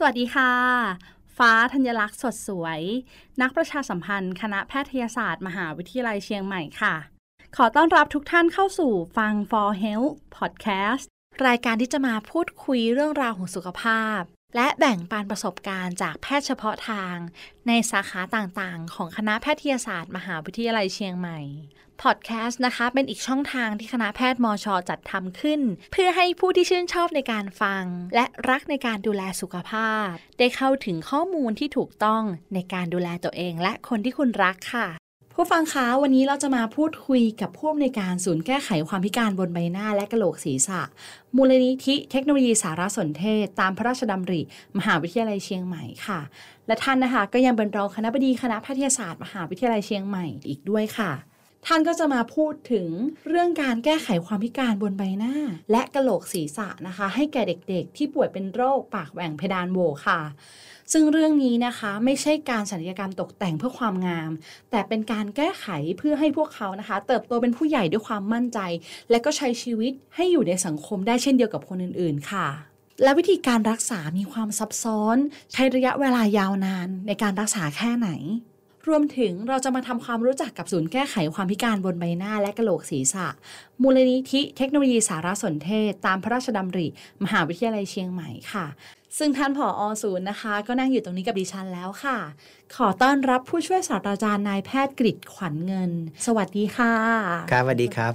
สวัสดีค่ะ ฟ้าธัญลักษณ์สดสวย นักประชาสัมพันธ์ คณะแพทยศาสตร์ มหาวิทยาลัยเชียงใหม่ค่ะ ขอต้อนรับทุกท่านเข้าสู่ฟัง For Health Podcast รายการที่จะมาพูดคุยเรื่องราวของสุขภาพ และแบ่งปันประสบการณ์จากแพทย์เฉพาะทาง ในสาขาต่างๆ ของคณะแพทยศาสตร์ มหาวิทยาลัยเชียงใหม่ พอดแคสต์นะคะ เป็นอีกช่องทางที่คณะแพทย์มอชอจัดทำขึ้น เพื่อให้ผู้ที่ชื่นชอบในการฟัง และรักในการดูแลสุขภาพ ได้เข้าถึงข้อมูลที่ถูกต้องในการดูแลตัวเอง และคนที่คุณรักค่ะ ผู้ฟังคะวันนี้เราจะมาพูดคุยกับผู้อำนวยการศูนย์แก้ไขความพิการบนใบหน้าและกระโหลกศีรษะ มูลนิธิเทคโนโลยีสารสนเทศ ตามพระราชดำริ มหาวิทยาลัยเชียงใหม่ค่ะ และท่านนะคะก็ยังเป็นรองคณะบดีคณะแพทยศาสตร์มหาวิทยาลัยเชียงใหม่อีกด้วยค่ะ ท่านก็จะมาพูดถึงเรื่องการแก้ไขความพิการบนใบหน้า และกระโหลกศีรษะนะคะ ให้แก่เด็กๆ ที่ป่วยเป็นโรคปากแหว่งเพดานโหวค่ะ ซึ่งเรื่องนี้นะคะไม่ใช่การศัลยกรรมตกแต่งเพื่อความงาม แต่เป็นการแก้ไขเพื่อให้พวกเขานะคะ เติบโตเป็นผู้ใหญ่ด้วยความมั่นใจ และก็ใช้ชีวิตให้อยู่ในสังคมได้เช่นเดียวกับคนอื่นๆ ค่ะและวิธีการรักษามีความซับซ้อน ใช้ระยะเวลายาวนานในการรักษาแค่ไหน รวมถึงเราจะมาทำความรู้จักกับศูนย์แก้ไขความพิการบนใบหน้าและกระโหลกศีรษะ มูลนิธิเทคโนโลยีสารสนเทศ ตามพระราชดำริ มหาวิทยาลัยเชียงใหม่ค่ะ ซึ่งท่านผออศูนย์นะคะ ก็นั่งอยู่ตรงนี้กับดิฉันแล้วค่ะ ขอต้อนรับผู้ช่วยศาสตราจารย์นายแพทย์กริขวัญเงิน สวัสดีค่ะ ครับสวัสดีครับ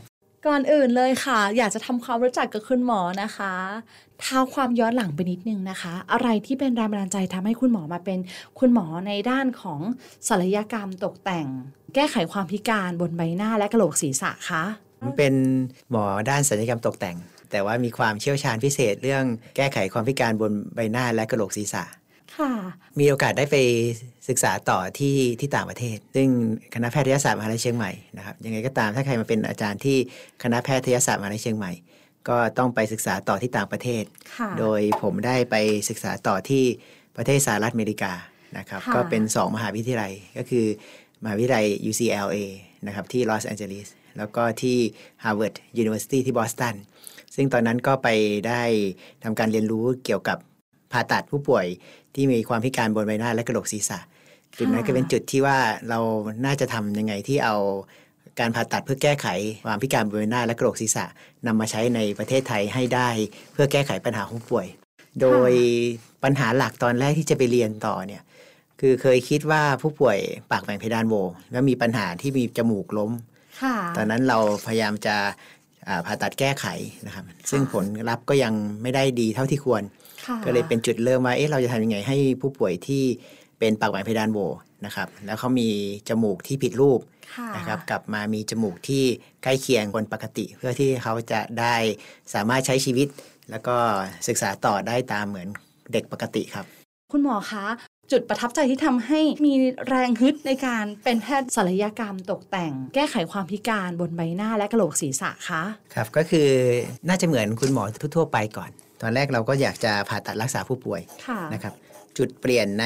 ก่อนอื่นเลยค่ะ อยากจะทำความรู้จักกับคุณหมอนะคะเท้าความย้อนหลังไปนิดนึงนะคะ อะไรที่เป็นแรงบันดาลใจทำให้คุณหมอมาเป็น คุณหมอในด้านของศัลยกรรมตกแต่ง แก้ไขความพิการบนใบหน้าและกระโหลกศีรษะคะผมเป็นหมอด้านศัลยกรรมตกแต่ง แต่ว่ามีความเชี่ยวชาญพิเศษเรื่องแก้ไขความพิการบนใบหน้าและกระโหลกศีรษะค่ะมีโอกาสได้ไปศึกษาต่อที่ที่ต่างประเทศ ซึ่งคณะแพทยศาสตร์มหาวิทยาลัยเชียงใหม่นะครับยังไงก็ตามถ้าใครมาเป็นอาจารย์ที่คณะแพทยศาสตร์มหาวิทยาลัยเชียงใหม่ ก็ต้องไปศึกษาต่อที่ต่างประเทศค่ะโดยผมได้ไปศึกษาต่อที่ประเทศสหรัฐอเมริกานะครับค่ะก็เป็น 2 มหาวิทยาลัยก็คือ มหาวิทยาลัย UCLA นะครับที่ลอสแอนเจลิสแล้วก็ที่ Harvard University ที่บอสตัน ซึ่งตอนนั้นก็ไปได้ทำการเรียนรู้เกี่ยวกับผ่าตัดผู้ป่วยที่มีความพิการบนใบหน้าและกระโหลกศีรษะจุดนั้นก็เป็นจุดที่ว่าเราน่าจะทำยังไงที่เอาการผ่าตัดเพื่อแก้ไขความพิการบนใบหน้าและกระโหลกศีรษะนำมาใช้ในประเทศไทยให้ได้ เพื่อแก้ไขปัญหาของผู้ป่วย โดยปัญหาหลักตอนแรกที่จะไปเรียนต่อเนี่ยคือเคยคิดว่าผู้ป่วยปากแหว่งเพดานโหวแล้วมีปัญหาที่มีจมูกล้มค่ะตอนนั้นเราพยายามจะอ่า ผ่าตัดแก้ไขนะครับ ซึ่งผลลัพธ์ก็ยังไม่ได้ดีเท่าที่ควรค่ะก็เลยเป็นจุดเริ่มว่าเอ๊ะเราจะทำยังไงให้ผู้ป่วยที่เป็นปากแหว่งเพดานโหวนะครับ แล้วเขามีจมูกที่ผิดรูปค่ะนะครับ กลับมามีจมูกที่ใกล้เคียงคนปกติ เพื่อที่เขาจะได้สามารถใช้ชีวิต แล้วก็ศึกษาต่อได้ตามเหมือนเด็กปกติครับ คุณหมอคะ จุดประทับใจที่ทำให้มีแรงฮึดในการเป็นแพทย์ศัลยกรรมตกแต่ง แก้ไขความพิการบนใบหน้าและกระโหลกศีรษะคะครับก็คือน่าจะเหมือนคุณหมอทั่วๆไปก่อน ตอนแรกเราก็อยากจะผ่าตัดรักษาผู้ป่วยค่ะนะครับจุดเปลี่ยนใน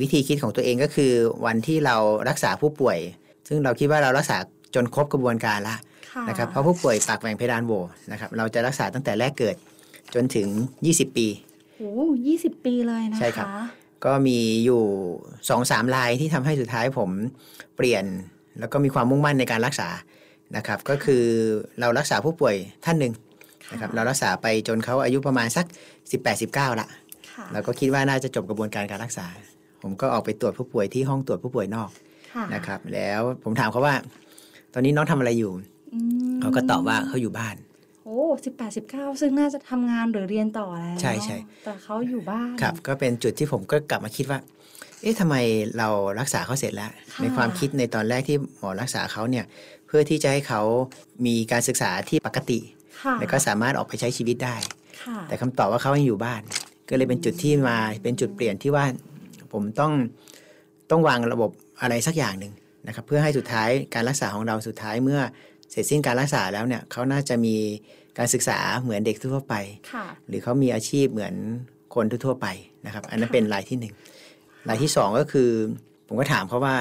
วิธีคิดของตัวเองก็คือ วันที่เรารักษาผู้ป่วย ซึ่งเราคิดว่าเรารักษาจนครบกระบวนการแล้วค่ะนะครับเพราะผู้ป่วยปากแหว่งเพดานโหวนะครับเราจะรักษาตั้งแต่แรกเกิดจนถึง 20 ปีโอ้ยี่สิบปีเลยนะคะใช่ครับ ก็มีอยู่2อสามลายที่ทำให้สุดท้ายผมเปลี่ยน แล้วก็มีความมุ่งมั่นในการรักษานะครับ ก็คือเรารักษาผู้ป่วยท่านหนึ่งนะครับเรารักษาไปจนเขาอายุประมาณสัก 18-19ละค่ะเราก็คิดว่าน่าจะจบกระบวนการการรักษา ผมก็ออกไปตรวจผู้ป่วยที่ห้องตรวจผู้ป่วยนอกค่ะนะครับ แล้วผมถามเขาว่า ตอนนี้น้องทำอะไรอยู่อืมเขาก็ตอบว่าเขาอยู่บ้านโอ้ สิบแปดสิบเก้าซึ่งน่าจะทำงานหรือเรียนต่อแล้วใช่ใช่แต่เขาอยู่บ้านครับ ก็เป็นจุดที่ผมก็กลับมาคิดว่า เอ๊ะทำไมเรารักษาเขาเสร็จแล้วค่ะในความคิดในตอนแรกที่หมอรักษาเขาเนี่ย เพื่อที่จะให้เขามีการศึกษาที่ปกติค่ะแล้วก็สามารถออกไปใช้ชีวิตได้ค่ะแต่คำตอบว่าเขายังอยู่บ้าน ก็เลยเป็นจุดที่มาเป็นจุดเปลี่ยนที่ว่าผมต้องต้องวางระบบอะไรสักอย่างหนึ่งนะครับเพื่อให้สุดท้ายการรักษาของเราสุดท้ายเมื่อเสร็จสิ้นการรักษาแล้วเนี่ยเขาน่าจะมี การศึกษาเหมือนเด็กทั่วไปค่ะหรือเขามีอาชีพเหมือนคนทั่วๆไปนะครับ อันนั้นค่ะเป็นรายที่หนึ่งรายที่สองก็คือ ผมก็ถามเขาว่า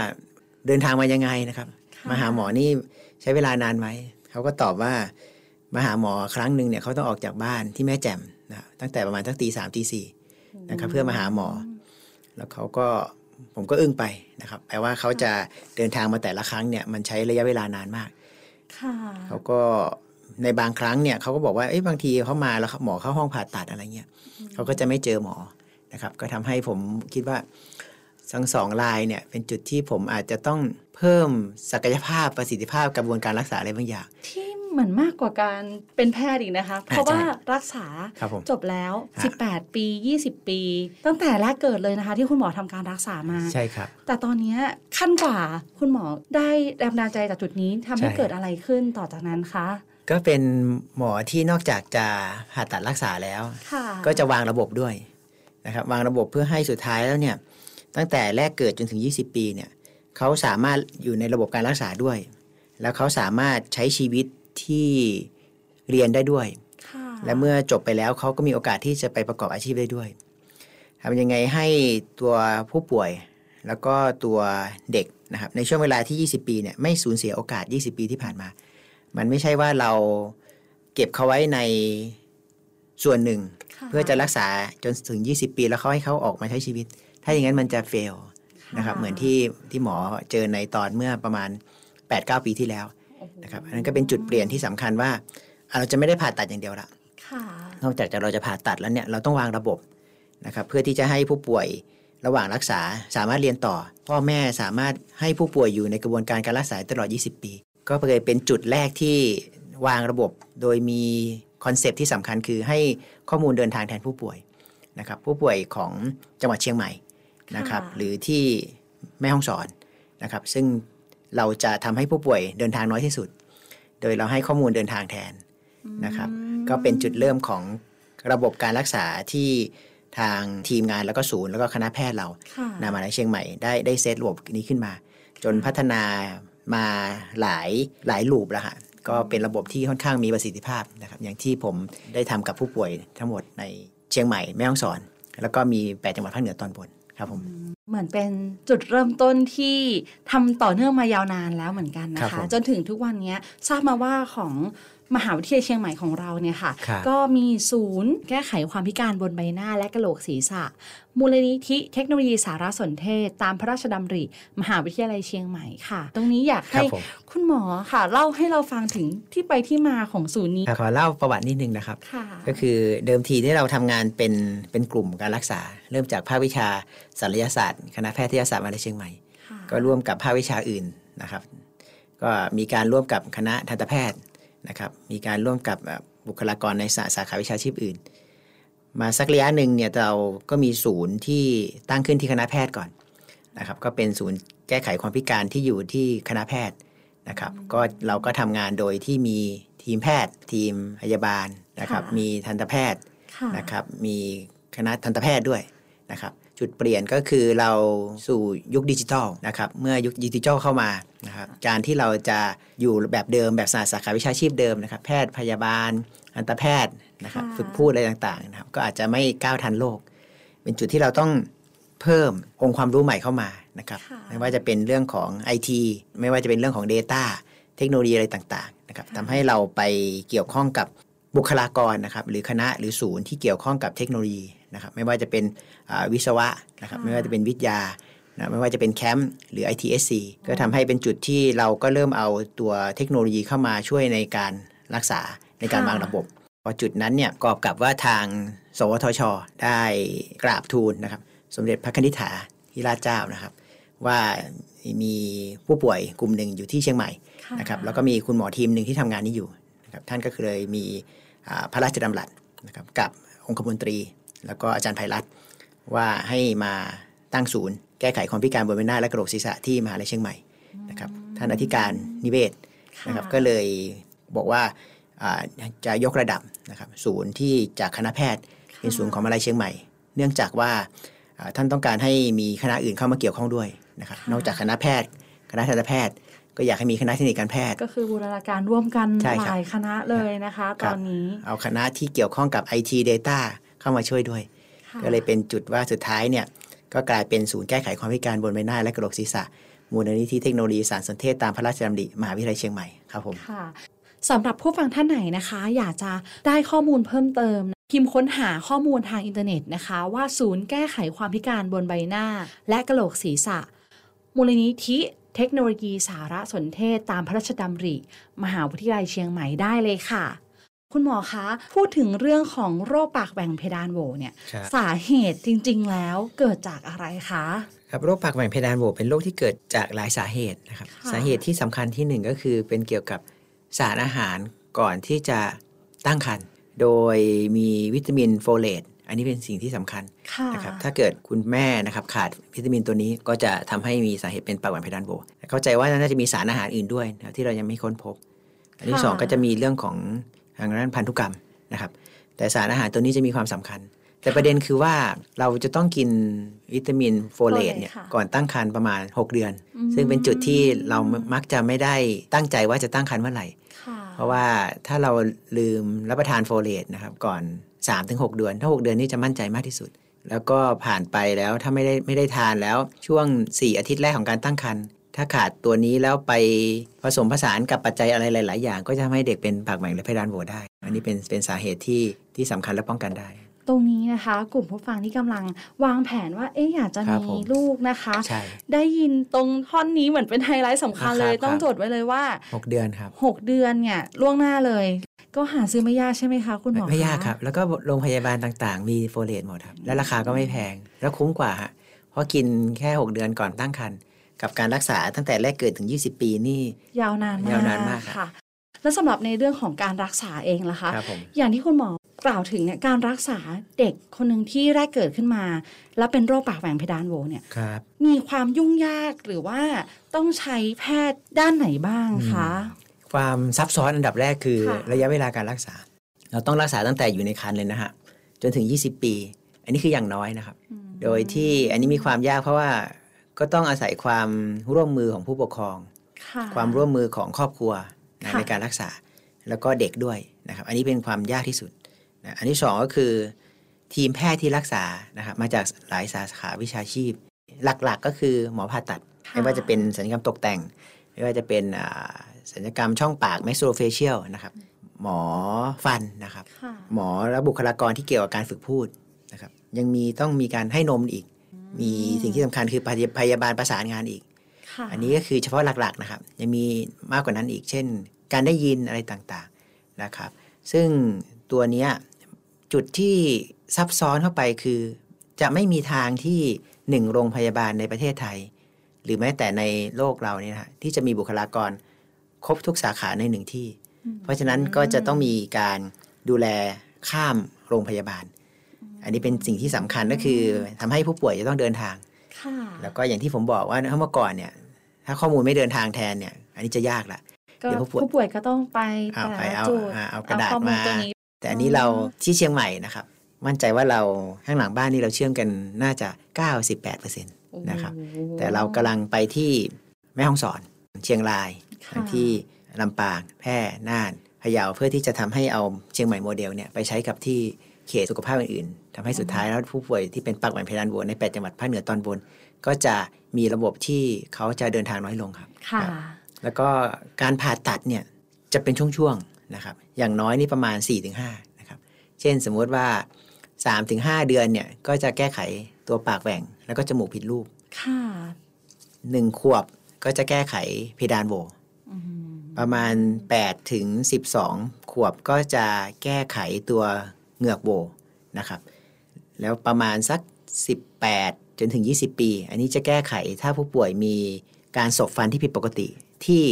เดินทางมายังไงนะครับค่ะมาหาหมอนี่ใช้เวลานานไหมเขาก็ตอบว่ามาหาหมอครั้งหนึ่งเนี่ยเขาต้องออกจากบ้านที่แม่แจ่มนะครับตั้งแต่ประมาณตั้งตีสามตีสี่นะครับเพื่อมาหาหมอ แล้วเขาก็ผมก็อึ้งไปนะครับแปลว่าเขาจะเดินทางมาแต่ละครั้งเนี่ยมันใช้ระยะเวลานานมากค่ะเขาก็ ในบางครั้งเนี่ยเขาก็บอกว่าเอ้ยบางทีเขามาแล้วหมอเข้าห้องผ่าตัดอะไรเงี้ยเขาก็จะไม่เจอหมอนะครับ ก็ทำให้ผมคิดว่าทั้งสองรายเนี่ยเป็นจุดที่ผมอาจจะต้องเพิ่มศักยภาพประสิทธิภาพกระบวนการรักษาอะไรบางอย่างที่เหมือนมากกว่าการเป็นแพทย์อีกนะคะ เพราะว่ารักษาครับผมจบแล้วฮะ18 ปี 20 ปี ตั้งแต่แรกเกิดเลยนะคะ ที่คุณหมอทำการรักษามาใช่ครับ แต่ตอนเนี้ยขั้นกว่าคุณหมอได้แรงบันดาลใจจากจุดนี้ทำให้ใช่เกิดอะไรขึ้นต่อจากนั้นคะ ก็เป็นหมอที่นอกจากจะผ่าตัดรักษาแล้วค่ะก็จะวางระบบด้วยนะครับวางระบบเพื่อให้สุดท้ายแล้วเนี่ยตั้งแต่แรกเกิดจนถึง 20 ปีเนี่ยเขาสามารถอยู่ในระบบการรักษาด้วย แล้วเขาสามารถใช้ชีวิตที่เรียนได้ด้วยค่ะและเมื่อจบไปแล้วเขาก็มีโอกาสที่จะไปประกอบอาชีพได้ด้วยทำยังไงให้ตัวผู้ป่วยแล้วก็ตัวเด็กนะครับในช่วงเวลาที่ 20 ปีเนี่ยไม่สูญเสียโอกาส 20 ปีที่ผ่านมา มันไม่ใช่ว่าเราเก็บเขาไว้ในส่วนหนึ่งค่เพื่อจะรักษาจนถึง 20 ปี แล้วเขาให้เขาออกมาใช้ชีวิต ถ้าอย่างนั้นมันจะเฟลนะครับ เหมือนที่ที่หมอเจอในตอนเมื่อประมาณ 8-9 ปีที่แล้วโอ้โหนะครับอันนั้นก็เป็นจุดเปลี่ยนที่สำคัญว่าอะเราจะไม่ได้ผ่าตัดอย่างเดียวละค่ะนอกจากจะเราจะผ่าตัดแล้วเนี่ยเราต้องวางระบบนะครับเพื่อที่จะให้ผู้ป่วยระหว่างรักษาสามารถเรียนต่อ พ่อแม่สามารถให้ผู้ป่วยอยู่ในกระบวนการการรักษาตลอด 20 ปี ก็เลยเป็นจุดแรกที่วางระบบโดยมีคอนเซปต์ที่สำคัญคือให้ข้อมูลเดินทางแทนผู้ป่วยนะครับผู้ป่วยของจังหวัดเชียงใหม่นะครับค่ะหรือที่แม่ฮ่องสอนนะครับซึ่งเราจะทำให้ผู้ป่วยเดินทางน้อยที่สุด โดยเราให้ข้อมูลเดินทางแทนนะครับ ก็เป็นจุดเริ่มของระบบการรักษาที่ทางทีมงานแล้วก็ศูนย์แล้วก็คณะแพทย์เราค่ะนำมาในเชียงใหม่ได้ได้เซตระบบนี้ขึ้นมา จนพัฒนา มาหลายหลายลูปแล้วฮะก็เป็นระบบที่ค่อนข้างมีประสิทธิภาพนะครับอย่างที่ผมได้ทำกับผู้ป่วยทั้งหมดในเชียงใหม่แม่ฮ่องสอน แล้วก็มี8จังหวัดภาคเหนือตอนบนครับผมเหมือนเป็นจุดเริ่มต้นที่ทำต่อเนื่องมายาวนานแล้วเหมือนกันครันะบคะผมจนถึงทุกวันนี้ทราบมาว่าของ มหาวิทยาลัยเชียงใหม่ของเราเนี่ยค่ะครับก็มีศูนย์แก้ไขความพิการบนใบหน้าและกระโหลกศีรษะ มูลนิธิเทคโนโลยีสารสนเทศ ตามพระราชดำริ มหาวิทยาลัยเชียงใหม่ค่ะ ตรงนี้อยากครัให้บผมคุณหมอค่ะ เล่าให้เราฟังถึงที่ไปที่มาของศูนย์นี้ขอเล่าประวัตินิดนึงนะครับค่ะก็คือเดิมทีที่เราทำงานเป็นเป็นกลุ่มการรักษา เริ่มจากภาควิชาศัลยศาสตร์ คณะแพทยศาสตร์มหาวิทยาลัยเชียงใหม่ค่ะก็ร่วมกับภาควิชาอื่นนะครับ ก็มีการร่วมกับคณะทันตแพทย์ นะครับมีการร่วมกับเอ่อบุคลากรในสาสาขาวิชาชีพอื่น มาสักระยะหนึ่งเนี่ยเราก็มีศูนย์ที่ตั้งขึ้นที่คณะแพทย์ก่อนนะครับก็เป็นศูนย์แก้ไขความพิการที่อยู่ที่คณะแพทย์นะครับก็เราก็ทำงานโดยที่มีทีมแพทย์ ทีมพยาบาลนะครับค่ะมีทันตแพทย์ค่ะนะครับมีคณะทันตแพทย์ด้วยนะครับจุดเปลี่ยนก็คือเราสู่ยุคดิจิทัลนะครับเมื่อยุคดิจิทัลเข้ามา นะครับการที่เราจะอยู่แบบเดิมแบบศาสตร์สาขาวิชาชีพเดิมนะครับ แพทย์พยาบาลทันตแพทย์นะครับค่ะฝึกพูดอะไรต่างๆนะครับก็อาจจะไม่ก้าวทันโลก เป็นจุดที่เราต้องเพิ่มองค์ความรู้ใหม่เข้ามานะครับค่ะไม่ว่าจะเป็นเรื่องของ IT ไม่ว่าจะเป็นเรื่องของ Data เทคโนโลยีอะไรต่างๆนะครับทำให้เราไปเกี่ยวข้องกับบุคลากรนะครับหรือคณะหรือศูนย์ที่เกี่ยวข้องกับเทคโนโลยีนะครับไม่ว่าจะเป็นอ่าวิศวะนะครับค่ะไม่ว่าจะเป็นวิทยา นะไม่ว่าจะเป็นแคมป์หรือ ITSC ก็ทำให้เป็นจุดที่เราก็เริ่มเอาตัวเทคโนโลยีเข้ามาช่วยในการรักษาในการวางระบบ พอจุดนั้นเนี่ยกอบกับว่าทาง สวทช ได้กราบทูลนะครับ สมเด็จพระนิธิถาธิราชเจ้านะครับ ว่ามีผู้ป่วยกลุ่มหนึ่งอยู่ที่เชียงใหม่ค่ะนะครับแล้วก็มีคุณหมอทีมหนึ่งที่ทำงานนี้อยู่นะครับท่านก็เคยมีอ่าพระราชดำรัสนะครับกับองคมนตรี แล้วก็อาจารย์ไพรัตน์ว่าให้มาตั้งศูนย์ แก้ไขความพิการบนใบหน้าและกระโหลกศีรษะที่มหาลัยเชียงใหม่นะครับท่านอธิการนิเวศนะครับก็เลยบอกว่าอ่าจะยกระดับนะครับศูนย์ที่จากคณะแพทย์เป็นศูนย์ของมหาลัยเชียงใหม่ เนื่องจากว่าอ่าท่านต้องการให้มีคณะอื่นเข้ามาเกี่ยวข้องด้วยนะครับค่ะนอกจากคณะแพทย์ คณะทันตแพทย์ ก็อยากให้มีคณะเทคนิคการแพทย์ ก็คือบูรณาการร่วมกันใช่ครับหลายคณะเลยนะคะคตรับอนนี้เอาคณะที่เกี่ยวข้องกับ IT Data เข้ามาช่วยด้วยค่ะก็เลยเป็นจุดว่าสุดท้ายเนี่ย ก็กลายเป็นศูนย์แก้ไขความพิการบนใบหน้าและกระโหลกศีรษะ มูลนิธิเทคโนโลยีสารสนเทศตามพระราชดำริมหาวิทยาลัยเชียงใหม่ครับผมค่ะสำหรับผู้ฟังท่านไหนนะคะ อยากจะได้ข้อมูลเพิ่มเติม พิมพ์ค้นหาข้อมูลทางอินเทอร์เน็ตนะคะ ว่าศูนย์แก้ไขความพิการบนใบหน้า และกระโหลกศีรษะ มูลนิธิเทคโนโลยีสารสนเทศตามพระราชดำริ มหาวิทยาลัยเชียงใหม่ได้เลยค่ะ คุณหมอคะ พูดถึงเรื่องของโรคปากแหว่งเพดานโหวเนี่ยครับสาเหตุจริง ๆ แล้วเกิดจากอะไรคะครับโรคปากแหว่งเพดานโหวเป็นโรคที่เกิดจากหลายสาเหตุนะครับค่ะสาเหตุที่สำคัญที่หนึ่งก็คือเป็นเกี่ยวกับสารอาหารก่อนที่จะตั้งครรภ์โดยมีวิตามินโฟเลตอันนี้เป็นสิ่งที่สำคัญค่ะนะครับถ้าเกิดคุณแม่นะครับขาดวิตามินตัวนี้ก็จะทำให้มีสาเหตุเป็นปากแหว่งเพดานโหว่เข้าใจว่าน่าจะมีสารอาหารอื่นด้วยนะครับที่เรายังไม่ค้นพบ อันที่ค่ะสองก็จะมีเรื่องของ ทางด้านพันธุกรรมนะครับ แต่สารอาหารตัวนี้จะมีความสำคัญ แต่ประเด็นคือว่าเราจะต้องกินวิตามินโฟเลตเนี่ยค่ะก่อนตั้งครรภ์ประมาณ 6 เดือนอืมซึ่งเป็นจุดที่เรามักจะไม่ได้ตั้งใจว่าจะตั้งครรภ์เมื่อไหร่ค่ะเพราะว่าถ้าเราลืมรับประทานโฟเลตนะครับก่อน 3-6 เดือน ถ้า 6 เดือนนี่จะมั่นใจมากที่สุดแล้วก็ผ่านไปแล้วถ้าไม่ได้ไม่ได้ทานแล้วช่วง 4 อาทิตย์แรกของการตั้งครรภ์ ถ้าขาดตัวนี้แล้วไปผสมผสานกับปัจจัยอะไรหลาย ๆ อย่าง ก็จะทำให้เด็กเป็นปากแหว่งและเพดานโหวได้ อันนี้เป็นเป็นสาเหตุที่ที่สำคัญและป้องกันได้ตรงนี้นะคะกลุ่มผู้ฟังที่กำลังวางแผนว่าเอ๊ะอยากจะครับมีผมลูกนะคะใช่ได้ยินตรงท่อนนี้เหมือนเป็นไฮไลท์สำคัญเลยครับต้องครับจดไว้เลยว่า 6 เดือนครับ 6 เดือนเนี่ยล่วงหน้าเลย ก็หาซื้อไม่ยากใช่ไหมคะคุณหมอไม่ยากะครับ แล้วก็โรงพยาบาลต่างๆ มีโฟเลตหมดครับ และราคาก็ไม่แพง แล้วคุ้มกว่าฮะเพราะกินแค่ 6 เดือนก่อนตั้งครรภ์ กับการรักษาตั้งแต่แรกเกิดถึง 20 ปีนี่ ยาวนานมากยาวนานมากครับค่ะ แล้วสำหรับในเรื่องของการรักษาเองล่ะคะครับผมอย่างที่คุณหมอกล่าวถึงเนี่ยการรักษาเด็กคนหนึ่งที่แรกเกิดขึ้นมา แล้วเป็นโรคปากแหว่งเพดานโหวเนี่ยครับมีความยุ่งยากหรือว่าต้องใช้แพทย์ด้านไหนบ้างคะความซับซ้อนอันดับแรกคือค่ะระยะเวลาการรักษา เราต้องรักษาตั้งแต่อยู่ในครรภ์เลยนะฮะจนถึง 20 ปี อันนี้คืออย่างน้อยนะครับ โดยที่อันนี้มีความยากเพราะว่า ก็ต้องอาศัยความร่วมมือของผู้ปกครองค่ะความร่วมมือของครอบครัวนะค่ะในการรักษาแล้วก็เด็กด้วยนะครับ อันนี้เป็นความยากที่สุดนะอันที่สองก็คือ ทีมแพทย์ที่รักษานะครับมาจากหลายสาขาวิชาชีพ หลักๆก็คือหมอผ่าตัดค่ะไม่ว่าจะเป็นศัลยกรรมตกแต่ง ไม่ว่าจะเป็นอ่าศัลยกรรมช่องปาก maxillofacial นะครับหมอฟันนะครับค่ะหมอและบุคลากรที่เกี่ยวกับการฝึกพูดนะครับ ยังมีต้องมีการให้นมอีก มีสิ่งที่สำคัญคือพยพยาบาลประสานงานอีกค่ะอันนี้ก็คือเฉพาะหลักๆนะครับยังมีมากกว่านั้นอีก เช่น การได้ยินอะไรต่างๆนะครับ ซึ่งตัวเนี้ยจุดที่ซับซ้อนเข้าไปคือ จะไม่มีทางที่หนึ่งโรงพยาบาลในประเทศไทย หรือแม้แต่ในโลกเราเนี่ยนะฮะที่จะมีบุคลากรครบทุกสาขาในหนึ่งที่ เพราะฉะนั้นก็จะต้องมีการดูแลข้ามโรงพยาบาล อันนี้เป็นสิ่งที่สำคัญก็คือทำให้ผู้ป่วยจะต้องเดินทางค่ะแล้วก็อย่างที่ผมบอกว่าเมื่อก่อนเนี่ย ถ้าข้อมูลไม่เดินทางแทนเนี่ย อันนี้จะยากละก็เดี๋ยวผู้ป่วยผู้ป่วยก็ต้องไปเอาแต่ไปละเอาจุดอ่าเอากระดาษข้อมูลมาตัวนี้แต่อันนี้เราที่เชียงใหม่นะครับ มั่นใจว่าเราข้างหลังบ้านนี่เราเชื่อมกันน่าจะ 98%นะครับโอ้โหแต่เรากำลังไปที่แม่ฮ่องสอน เชียงรายค่ะที่ลำปาง แพร่น่านพะเยาเพื่อที่จะทำให้เอาเชียงใหม่โมเดลเนี่ยไปใช้กับที่เขตสุขภาพอื่นๆ ทำให้สุดท้ายแล้วผู้ป่วยที่เป็นปากแหว่งเพดานโหวใน 8 จังหวัดภาคเหนือตอนบน ก็จะมีระบบที่เขาจะเดินทางน้อยลงครับค่ะครับแล้วก็การผ่าตัดเนี่ยจะเป็นช่วงๆนะครับ อย่างน้อยนี่ประมาณ 4-5นะครับ เช่นสมมุติว่า 3-5 เดือนเนี่ยก็จะแก้ไขตัวปากแหว่ง แล้วก็จมูกผิดรูป ค่ะ1ขวบก็จะแก้ไขเพดานโหวอืมประมาณ8ถึง12 ขวบก็จะแก้ไขตัวเหงือกโหวนะครับ แล้วประมาณสัก 18 จนถึง 20 ปี อันนี้จะแก้ไขถ้าผู้ป่วยมีการสบฟันที่ผิดปกติที่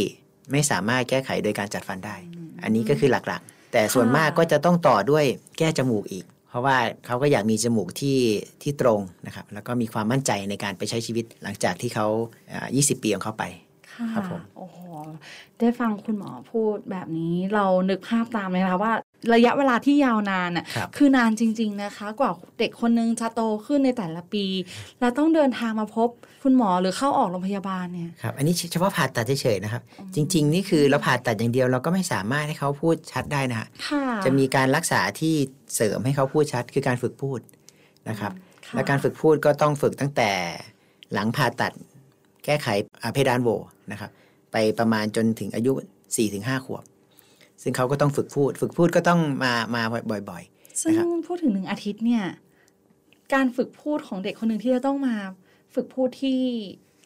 ไม่สามารถแก้ไขโดยการจัดฟันได้ อันนี้ก็คือหลักๆ แต่ส่วนมากก็จะต้องต่อด้วยแก้จมูกอีก เพราะว่าเขาก็อยากมีจมูกที่ที่ตรงนะครับ แล้วก็มีความมั่นใจในการไปใช้ชีวิตหลังจากที่เขาอ่า20 ปีของเขาไปค่ะครับผมโอ้โหได้ฟังคุณหมอพูดแบบนี้เรานึกภาพตามเลยนะคะว่า ระยะเวลาที่ยาวนานอะครับคือนานจริง ๆนะคะ กว่าเด็กคนนึงจะโตขึ้นในแต่ละปี แล้วต้องเดินทางมาพบคุณหมอหรือเข้าออกโรงพยาบาลเนี่ยครับอันนี้เฉพาะผ่าตัดเฉยๆนะครับ จริง ๆ นี่คือเราผ่าตัดอย่างเดียวเราก็ไม่สามารถให้เขาพูดชัดได้นะฮะค่ะจะมีการรักษาที่เสริมให้เขาพูดชัด คือการฝึกพูดนะครับค่ะและการฝึกพูดก็ต้องฝึกตั้งแต่หลังผ่าตัดแก้ไขอ่าเพดานโหวนะครับ ไปประมาณจนถึงอายุ4-5ขวบ ซึ่งเขาก็ต้องฝึกพูด ฝึกพูดก็ต้องมามาบ่อยซึ่งนะครับพูดถึงหนึ่งอาทิตย์เนี่ย การฝึกพูดของเด็กคนหนึ่งที่จะต้องมาฝึกพูดที่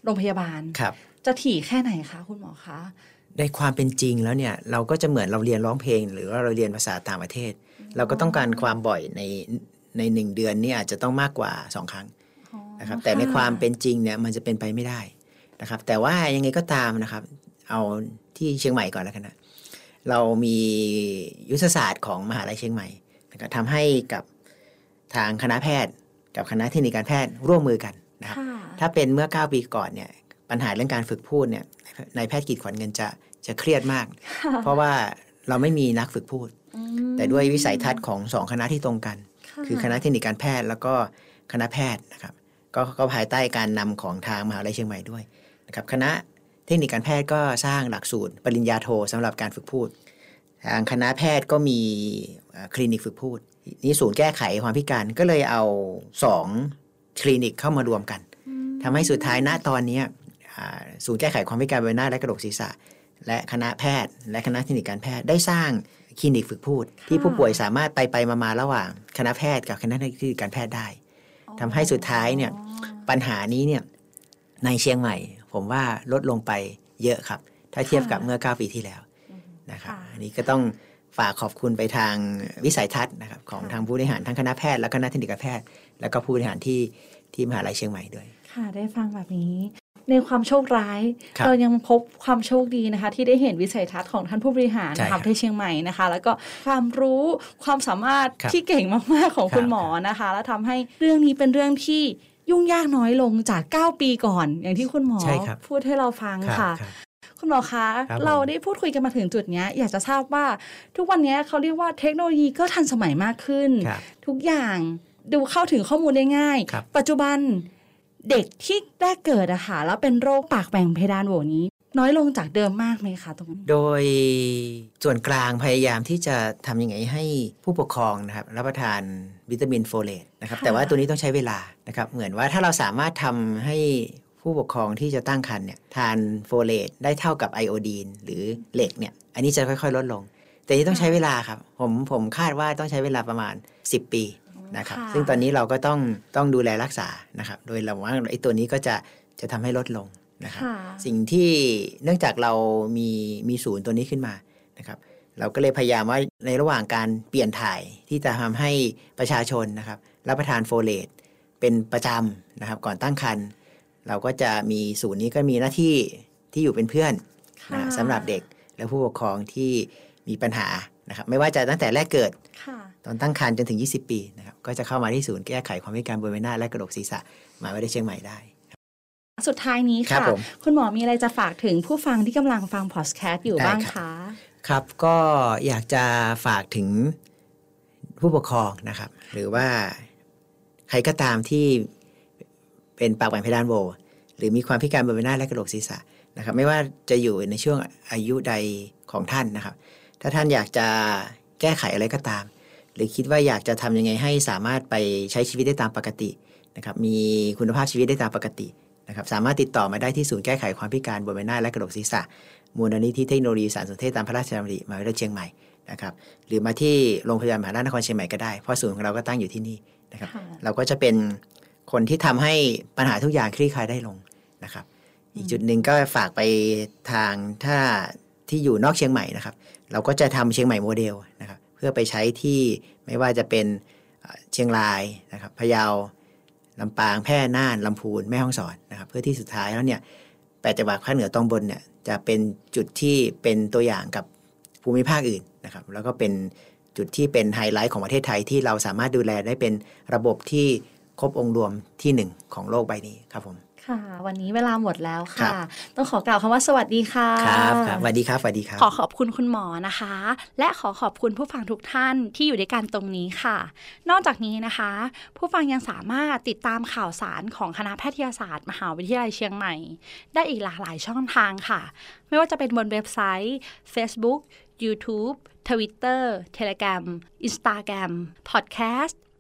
โรงพยาบาลๆครับ จะถี่แค่ไหนคะคุณหมอคะในความเป็นจริงแล้วเนี่ยเราก็จะเหมือนเราเรียนร้องเพลง หรือว่าเราเรียนภาษาต่างประเทศ เราก็ต้องการความบ่อยในในหนึ่งเดือนนี่อาจจะต้องมากกว่าสองครั้งนะครับ แต่ในความเป็นจริงเนี่ยมันจะเป็นไปไม่ได้นะครับ แต่ว่ายังไงก็ตามนะครับ เอาที่เชียงใหม่ก่อนแล้วกันนะ เรามียุทธศาสตร์ของมหาลัยเชียงใหม่นะครับทำให้กับทางคณะแพทย์ กับคณะเทคนิคการแพทย์ร่วมมือกันนะครับค่ะถ้าเป็นเมื่อ 9 ปีก่อนเนี่ยปัญหาเรื่องการฝึกพูดเนี่ยนายแพทย์กิจขวัญเงินจะจะเครียดมาก เพราะว่าเราไม่มีนักฝึกพูดอืมแต่ด้วยวิสัยทัศน์ของสองคณะที่ตรงกันะคือคณะเทคนิคการแพทย์แล้วก็คณะแพทย์นะครับก็ก็ภายใต้การนำของทางมหาวิทยาลัยเชียงใหม่ด้วยนะครับคณะ เทคนิคการแพทย์ก็สร้างหลักสูตร ปริญญาโทสำหรับการฝึกพูด ทางคณะแพทย์ก็มีเอ่อคลินิกฝึกพูด นี่ศูนย์แก้ไขความพิการก็เลยเอาสองคลินิกเข้ามารวมกันทำให้สุดท้ายณตอนเนี้ยอ่าศูนย์แก้ไขความพิการใบหน้าและกระโหลกศีรษะ และคณะแพทย์ และคณะเทคนิคการแพทย์ได้สร้างคลินิกฝึกพูด ที่ผู้ป่วยสามารถไปไปมามาระหว่างคณะแพทย์กับคณะเทคนิคการแพทย์ได้ทำให้สุดท้ายเนี่ยปัญหานี้เนี่ยในเชียงใหม่ ผมว่าลดลงไปเยอะครับ ถ้าเทียบกับเมื่อ 9 ปีที่แล้วนะครับค่ะอันนี้ก็ต้องฝากขอบคุณไปทางวิสัยทัศน์นะครับของทางผู้บริหารทั้งคณะแพทย์และคณะเทคนิคการแพทย์ แล้วก็ผู้บริหารที่ที่มหาลัยเชียงใหม่ด้วย ค่ะได้ฟังแบบนี้ ในความโชคร้ายครับเรายังพบความโชคดีนะคะ ที่ได้เห็นวิสัยทัศน์ของท่านผู้บริหารใช่นะครัคะบที่เชียงใหม่นะคะ แล้วก็ความรู้ความสามารถครับที่เก่งมากๆของครับคุณหมอนะคะ แล้วทำให้เรื่องนี้เป็นเรื่องที่ ยุ่งยากน้อยลงจาก 9 ปีก่อน อย่างที่คุณหมอใช่ครับพูดให้เราฟังรับค่ะรับคุณหมอคะครับผมเราได้พูดคุยกันมาถึงจุดเนี้ยอยากจะทราบว่าทุกวันเนี้ยเขาเรียกว่าเทคโนโลยีก็ทันสมัยมากขึ้นครับทุกอย่างดูเข้าถึงข้อมูลได้ง่ายครับปัจจุบันเด็กที่แรกเกิดอะค่ะแล้วเป็นโรคปากแหว่งเพดานโหว่นี้ น้อยลงจากเดิมมากไหมคะตรงนี้โดยส่วนกลางพยายามที่จะทำยังไงให้ผู้ปกครองนะครับรับประทานวิตามินโฟเลตนะครับค่ะแต่ว่าตัวนี้ต้องใช้เวลานะครับเหมือนว่าถ้าเราสามารถทำให้ผู้ปกครองที่จะตั้งครรภ์เนี่ยทานโฟเลตได้เท่ากับไอโอดีนหรือเหล็กเนี่ยอันนี้จะค่อยๆ ลดลง แต่นี่ต้องใช้เวลาครับ ผมผมคาดว่าต้องใช้เวลาประมาณ 10 ปีนะครับค่ะซึ่งตอนนี้เราก็ต้องต้องดูแลรักษานะครับ โดยเราว่าไอ้ตัวนี้ก็จะจะทำให้ลดลง นะครับค่ะสิ่งที่เนื่องจากเรามีมีศูนย์ตัวนี้ขึ้นมานะครับเราก็เลยพยายามว่าในระหว่างการเปลี่ยนถ่ายที่จะทำให้ประชาชนนะครับรับประทานโฟเลตเป็นประจำนะครับก่อนตั้งครรภ์เราก็จะมีศูนย์นี้ก็มีหน้าที่ที่อยู่เป็นเพื่อนนะค่ะสำหรับเด็กและผู้ปกครองที่มีปัญหานะครับไม่ว่าจะตั้งแต่แรกเกิดค่ะตอนตั้งครรภ์จนถึง 20 ปีนะครับก็จะเข้ามาที่ศูนย์แก้ไขความพิการบนใบหน้าและกระโหลกศีรษะมหาวิทยาลัยเชียงใหม่ได้ สุดท้ายนี้ครัค่ะบผมคุณหมอมีอะไรจะฝากถึงผู้ฟังที่กำลังฟังพอดแคสต์อยู่ได้บ้างครับคะครับก็อยากจะฝากถึงผู้ปกครองนะครับ หรือว่าใครก็ตามที่เป็นปากแหว่งเพดานโหวหรือมีความพิการบนใบหน้าและกระโหลกศีรษะนะครับ ไม่ว่าจะอยู่ในช่วงอายุใดของท่านนะครับ ถ้าท่านอยากจะแก้ไขอะไรก็ตาม หรือคิดว่าอยากจะทำยังไงให้สามารถไปใช้ชีวิตได้ตามปกตินะครับ มีคุณภาพชีวิตได้ตามปกติ นะครับสามารถติดต่อมาได้ที่ศูนย์แก้ไขความพิการบนใบหน้าและกระโหลกศีรษะ มูลนิธิเทคโนโลยีสารสนเทศตามพระราชดำริมหาวิทยาลัยเชียงใหม่นะครับหรือมาที่โรงพยาบาลมหาราชนครเชียงใหม่ก็ได้ เพราะศูนย์ของเราก็ตั้งอยู่ที่นี่นะครับค่ะเราก็จะเป็นคนที่ทำให้ปัญหาทุกอย่างคลี่คลายได้ลงนะครับ อีกจุดหนึ่งก็ฝากไปทางถ้าที่อยู่นอกเชียงใหม่นะครับ เราก็จะทำเชียงใหม่โมเดลนะครับ เพื่อไปใช้ที่ไม่ว่าจะเป็นเอ่อเชียงรายนะครับพะเยา ลำปางแพร่น่านลำพูนแม่ฮ่องสอนนะครับเพื่อที่สุดท้ายแล้วเนี่ยแปดจังหวัดภาคเหนือตอนบนเนี่ยจะเป็นจุดที่เป็นตัวอย่างกับภูมิภาคอื่นนะครับแล้วก็เป็นจุดที่เป็นไฮไลท์ของประเทศไทยที่เราสามารถดูแลได้เป็นระบบที่ครบองค์รวมที่หนึ่งของโลกใบนี้ครับผม ค่ะ วันนี้เวลาหมดแล้วครัค่ะบต้องขอกล่าวคำว่าสวัสดีค่ะครับครับสวัสดีครับสวัสดีครับ ขอขอบคุณคุณหมอนะคะ และขอขอบคุณผู้ฟังทุกท่านที่อยู่ด้วยกันตรงนี้ค่ะ นอกจากนี้นะคะ ผู้ฟังยังสามารถติดตามข่าวสารของคณะแพทยศาสตร์ มหาวิทยาลัยเชียงใหม่ ได้อีกหลากหลายช่องทางค่ะ ไม่ว่าจะเป็นบนเว็บไซต์ Facebook YouTube Twitter Telegram Instagram Podcast